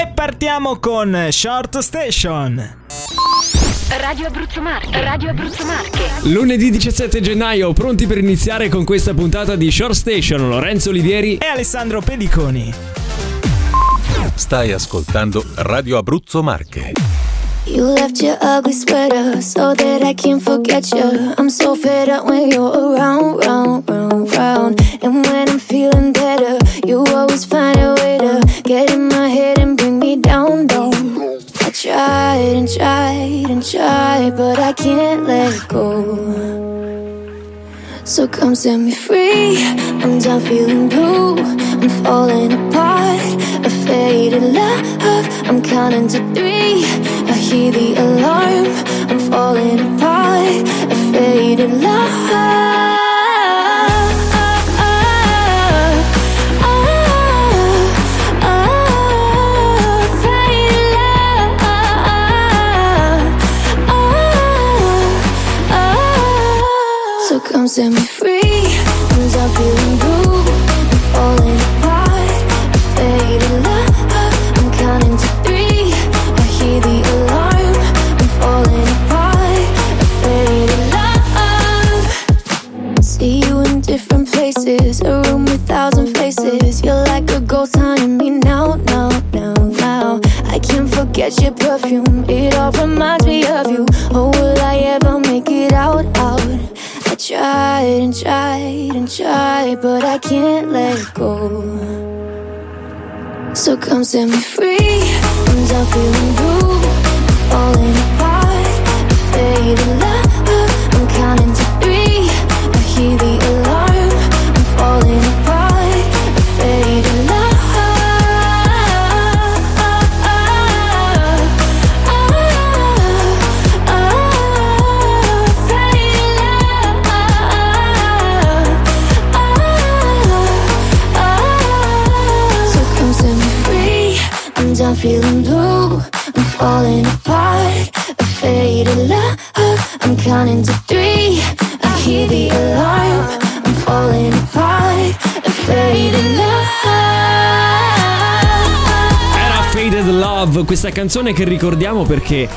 E partiamo con Short Station. Radio Abruzzo Marche, Radio Abruzzo Marche. Lunedì 17 gennaio, pronti per iniziare con questa puntata di Short Station, Lorenzo Olivieri e Alessandro Pediconi. Stai ascoltando Radio Abruzzo Marche. You left your ugly sweater so that I can't forget you. I'm so fed up when you're around, round, round, round. And when I'm feeling better, you always find a way to get in my but I can't let go. So come set me free. I'm done feeling blue. I'm falling apart. A faded love. I'm counting to three. I hear the alarm. I'm falling apart. A faded love. A room with thousand faces. You're like a ghost haunting me now, now, now, now. I can't forget your perfume. It all reminds me of you. Oh, will I ever make it out, out? I tried and tried and tried, but I can't let go. So come set me free. I'm feeling blue, falling apart. Faded love. Questa canzone che ricordiamo perché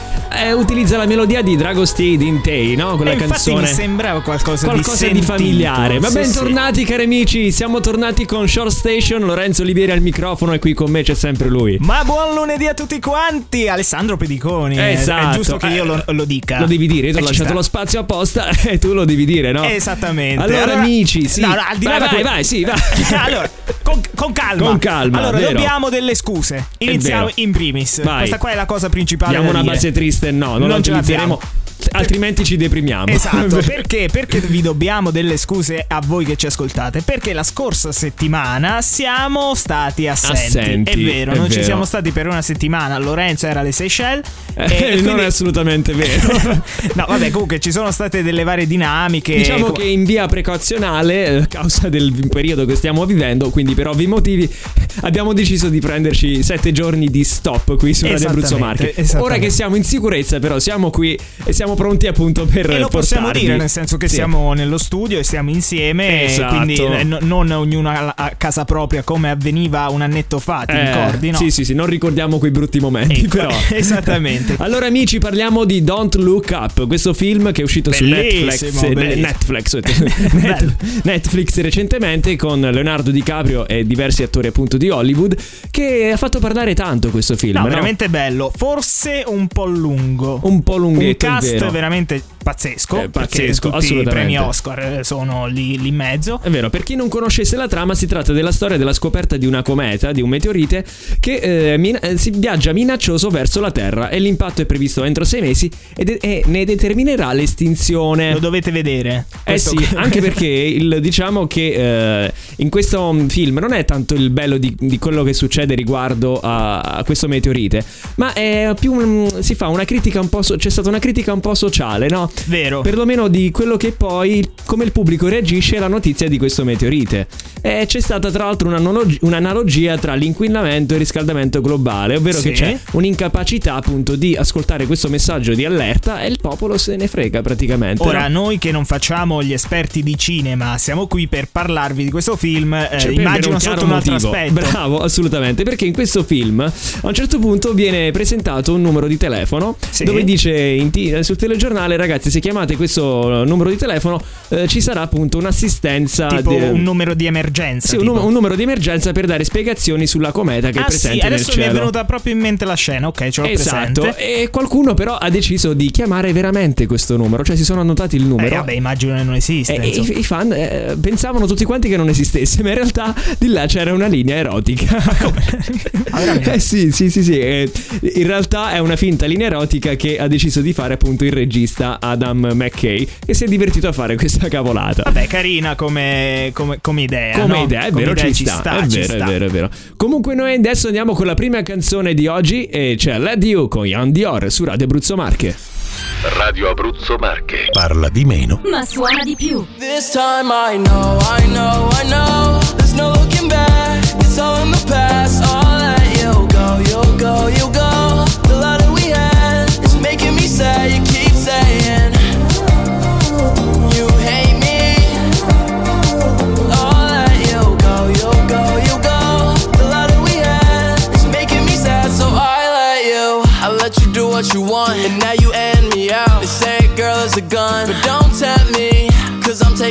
eh, utilizza la melodia di Dragosti Dintei, no? Quella canzone. mi sembrava qualcosa, Qualcosa di, di, familiare. Ma Sì, bentornati, sì. cari amici. Siamo tornati con Short Station. Lorenzo Olivieri al microfono e qui con me c'è sempre lui. Ma buon lunedì a tutti quanti, Alessandro Pediconi. Esatto. È giusto che io Eh, lo, lo dica. Lo devi dire, io ti ho Eh, ci lasciato sta. lo spazio apposta e tu lo devi dire, no? Esattamente. Allora, amici, sì. no, no, al di là vai, vai, que- vai, sì, vai. allora, con, con calma. Con calma, Allora, vero. dobbiamo delle scuse. Iniziamo in primis. Vai. Questa qua è la cosa principale Diamo da una base triste, no, non, Non la ce utilizzeremo. l'abbiamo. Altrimenti ci deprimiamo. Esatto, perché? Perché vi dobbiamo delle scuse a voi che ci ascoltate? Perché la scorsa settimana siamo stati assenti. Assenti, è vero, è non ci vero. siamo stati per una settimana. Lorenzo era alle Seychelles. Eh, e non quindi- è assolutamente vero. no, vabbè, comunque ci sono state delle varie dinamiche. Diciamo che in via precauzionale, eh, a causa del periodo che stiamo vivendo, quindi per ovvi motivi, abbiamo deciso di prenderci sette giorni di stop qui su Radio Abruzzo Marche. Ora che siamo in sicurezza, però, siamo qui e siamo pronti appunto per E lo possiamo portarvi- dire, nel senso che Sì. siamo nello studio e stiamo insieme, Esatto. quindi no- non ognuno a casa propria come avveniva un annetto fa, ti Eh, ricordi? No? Sì, sì, sì, non ricordiamo quei brutti momenti, Ecco, però. esattamente. Allora, amici, parliamo di Don't Look Up, questo film che è uscito su Bellissimo, Netflix, eh, bellissimo. Netflix, Net- Netflix recentemente con Leonardo DiCaprio e diversi attori appunto di Hollywood che ha fatto parlare tanto questo film. No, no? veramente bello. Forse un po' lungo. un po' un lunghetto, è cast vero. veramente pazzesco. Perché pazzesco, tutti i premi Oscar eh, sono lì, lì in mezzo. È vero, per chi non conoscesse la trama, si tratta della storia della scoperta di una cometa, di un meteorite, che eh, min- eh, si viaggia minaccioso verso la Terra e l'impatto è previsto entro sei mesi ed- e ne determinerà l'estinzione. Lo dovete vedere. Eh sì, anche perché il- diciamo che eh, in questo mm, film non è tanto il bello di, di quello che succede riguardo a, a questo meteorite, ma è più un- si fa una critica un po'. so- c'è stata una critica un po' po' sociale, no? Vero. Perlomeno di quello che poi, come il pubblico reagisce alla notizia di questo meteorite. E c'è stata tra l'altro un'analog- un'analogia tra l'inquinamento e il riscaldamento globale, ovvero Sì. che c'è un'incapacità appunto di ascoltare questo messaggio di allerta e il popolo se ne frega praticamente. Ora, no? noi che non facciamo gli esperti di cinema, siamo qui per parlarvi di questo film, eh, Cioè, immagino un sotto un altro motivo. aspetto. Bravo, assolutamente. Perché in questo film a un certo punto viene presentato un numero di telefono Sì. dove dice in ti- sul telegiornale, ragazzi, se chiamate questo numero di telefono eh, ci sarà appunto un'assistenza. Tipo de- un numero di emergenza. Sì, un, num- un numero di emergenza per dare spiegazioni sulla cometa che è ah presente sì, adesso mi è venuta proprio in mente la scena, ok, ce l'ho Esatto, presente. e qualcuno però ha deciso di chiamare veramente questo numero, cioè si sono annotati il Eh, numero. vabbè, immagino che non esiste. E insomma. i, i fan eh, pensavano tutti quanti che non esistesse, ma in realtà di là c'era una linea erotica. Ah, eh sì, sì, sì, sì. eh, in realtà è una finta linea erotica che ha deciso di fare appunto il regista Adam McKay, che si è divertito a fare questa cavolata. Vabbè, carina come, come- come idea. Come no? idea, è Come vero, idea ci, sta, è ci vero, sta. è vero, è vero. Comunque noi adesso andiamo con la prima canzone di oggi e c'è Led You con Ian Dior su Radio Abruzzo Marche. Radio Abruzzo Marche. Parla di meno. Ma suona di più. This time I know, I know, I know. There's no looking back. It's all in the past. I'll let you go, you go, you go.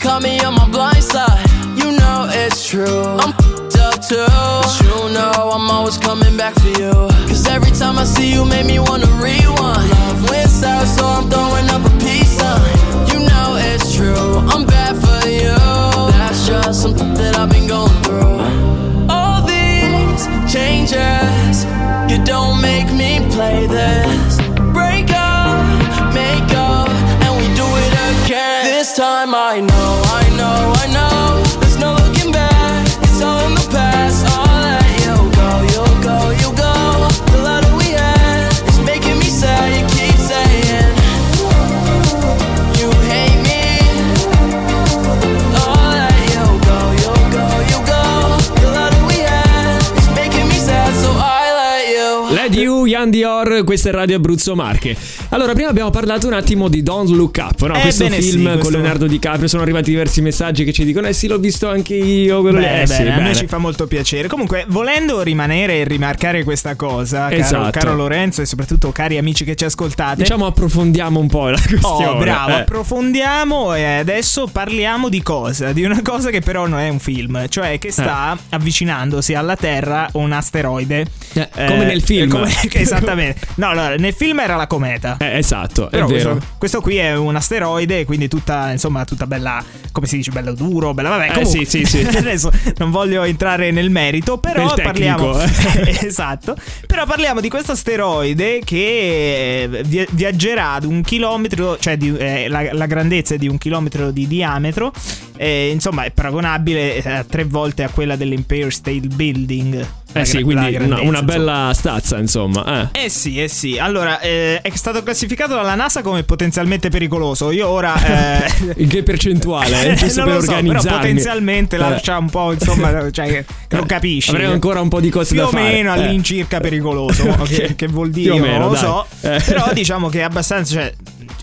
caught me on my blind side. You know it's true. I'm up too. But you know I'm always coming back for you. Cause every time I see you, make me wanna rewind. Love went south, so I'm throwing up a peace sign. You know it's true. I'm bad for you. That's just something that I've been going through. All these changes, you don't make me play this. You. Led You, Ian Dior, questa è Radio Abruzzo Marche. Allora, prima abbiamo parlato un attimo di Don't Look Up, no? Eh, questo film sì, con questo- Leonardo DiCaprio. Sono arrivati diversi messaggi che ci dicono: Eh sì, l'ho visto anche io. Quello lì. Eh sì, a noi bene. ci fa molto piacere. Comunque, volendo rimanere e rimarcare questa cosa, caro, Esatto. caro Lorenzo e soprattutto cari amici che ci ascoltate. Diciamo approfondiamo un po' la questione. Oh, bravo, eh. approfondiamo e adesso parliamo di cosa? Di una cosa che però non è un film, cioè che sta avvicinandosi alla Terra un asteroide. Eh, come nel film. come- esattamente. No, allora, nel film era la cometa. Eh, esatto, Però questo, questo qui è un asteroide, quindi tutta, insomma, tutta bella, come si dice, bello duro, bella vabbè. Eh, comunque, sì, sì, sì. adesso non voglio entrare nel merito, però Nel parliamo eh. esatto. Però parliamo di questo asteroide che eh, vi- viaggerà ad un chilometro, cioè di, eh, la, la grandezza è di un chilometro di diametro. eh, insomma, è paragonabile eh, tre volte a quella dell'Empire State Building. Eh sì, quindi una, una bella stazza, insomma. Eh. Eh sì, eh sì. Allora, eh, è stato classificato dalla NASA come potenzialmente pericoloso. Io ora. Eh, In che percentuale? Eh, giusto non per lo so, però potenzialmente Eh. lascia un po', insomma, cioè, lo capisci. Avrei ancora un po' di cose più da o fare. meno Eh. all'incirca pericoloso. Ok. che, che vuol dire? Più o non lo dai. so. Eh. Però diciamo che è abbastanza. Cioè,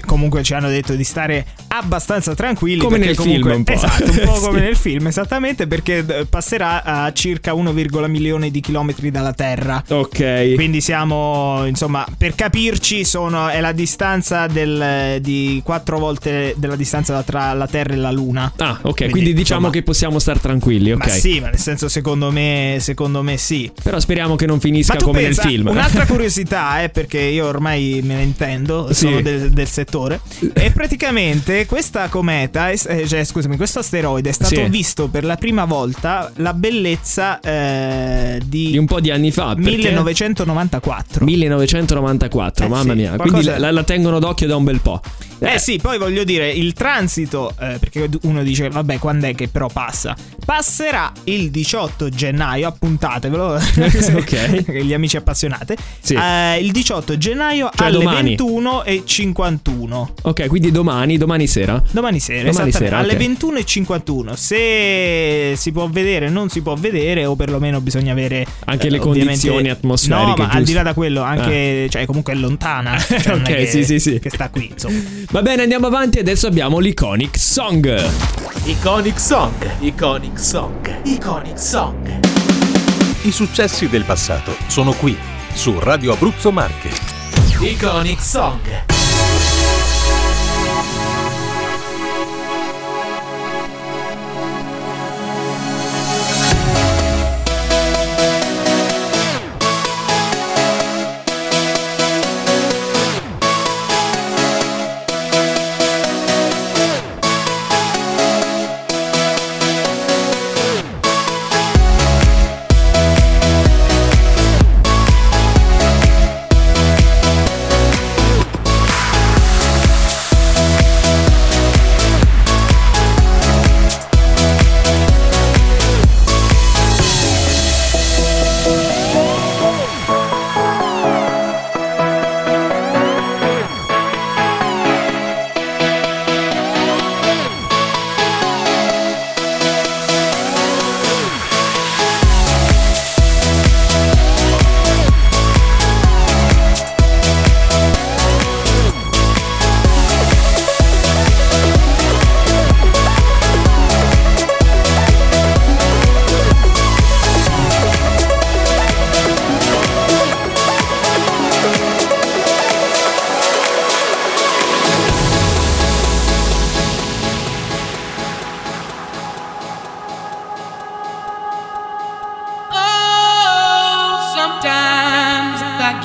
comunque ci hanno detto di stare abbastanza tranquilli. Come perché nel comunque- film un po'. Esatto, un po' Sì. come nel film, esattamente perché eh, passerà a circa 1,1 milioni di chilometri dalla Terra. Ok. Quindi siamo, insomma, per capirci, sono, è la distanza del, di quattro volte della distanza tra la Terra e la Luna. Ah, ok, quindi, Quindi, diciamo insomma- che possiamo star tranquilli, ok. Ma sì, ma nel senso, secondo me, secondo me sì. Però speriamo che non finisca come pensa, nel film. un'altra curiosità è perché io ormai me ne intendo, Sì. sono del, del settore. E praticamente questa cometa, eh, cioè scusami, questo asteroide è stato Sì. visto per la prima volta la bellezza eh, di, Di un po' di anni fa. perché- 1994. 1994, Eh, mamma sì, mia. Quindi la, la tengono d'occhio da un bel po'. Eh sì, poi voglio dire, il transito, eh, perché uno dice, vabbè, quando è che però passa? Passerà il 18 gennaio, appuntatevelo, Ok. gli amici appassionati, Sì. eh, il 18 gennaio Cioè alle domani. 21 e 51. Ok, quindi domani, domani sera. Domani sera, Domani sera, alle ok. 21 e 51. Se si può vedere, non si può vedere, o perlomeno bisogna avere Anche eh, le condizioni atmosferiche, No, ma al giusto? Ah. di là da quello, anche, cioè, comunque è lontana. Cioè, non è Ok, che, sì, sì, sì. Che sta qui, insomma. Va bene, andiamo avanti. Adesso abbiamo l'Iconic Song. Iconic Song, Iconic Song, Iconic Song. I successi del passato sono qui, su Radio Abruzzo Marche. Iconic Song.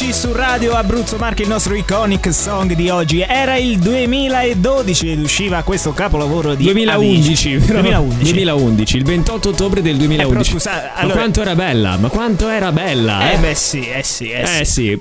Avicii su Radio Abruzzo Marche, il nostro iconic song di oggi. Era il 2012 ed usciva questo capolavoro di 2011, Avicii. però- 2011. 2011, il 28 ottobre del 2011. Eh, però scusa, ma allora- quanto era bella, ma quanto era bella, eh? Eh beh sì, eh sì, eh sì. Eh sì.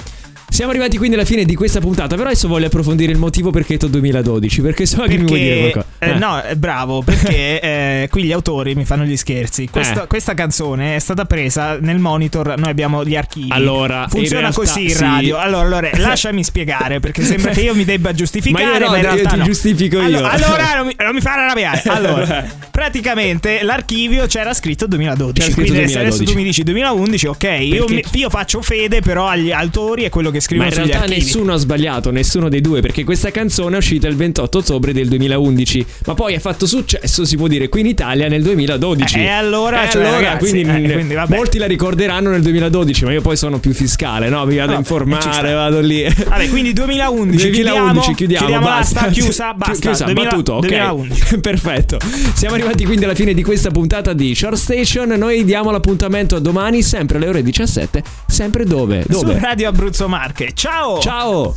Siamo arrivati quindi alla fine di questa puntata, però adesso voglio approfondire il motivo perché hai detto 2012, perché so che mi vuoi dire Perché, qualcosa. eh, no, eh, bravo, perché eh, qui gli autori mi fanno gli scherzi. Questa, Eh. questa canzone è stata presa nel monitor, noi abbiamo gli archivi. Allora, in funziona realtà, così in sì. radio. Allora, allora, lasciami spiegare perché sembra che io mi debba giustificare, Ma io no, in io realtà ti no. giustifico io. Allora, allora non, mi, non mi fare arrabbiare. Allora, praticamente l'archivio c'era scritto 2012. C'era scritto quindi adesso 2012. tu mi dici 2011, ok. Io, Perché- io faccio fede però agli autori e quello che Ma scrivono in sugli realtà archivi. nessuno ha sbagliato, nessuno dei due, perché questa canzone è uscita il 28 ottobre del 2011, ma poi ha fatto successo, si può dire, qui in Italia nel 2012. Eh, e allora, Eh, cioè, allora, ragazzi, quindi, eh, quindi vabbè. molti la ricorderanno nel 2012, ma io poi sono più fiscale, no? Mi vado a No, sta. informare, vado lì. Vabbè, quindi 2011, 2011 chiudiamo, chiudiamo, chiudiamo basta. l'asta, chiusa, Chi- basta. chiusa, 2000 battuto, ok. 2011. Perfetto. Siamo arrivati quindi alla fine di questa puntata di Short Station. Noi diamo l'appuntamento a domani, sempre alle ore 17. Sempre dove? Su Dove? Radio Abruzzo Marche. Ciao! Ciao!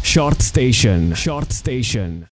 Short Station. Short Station.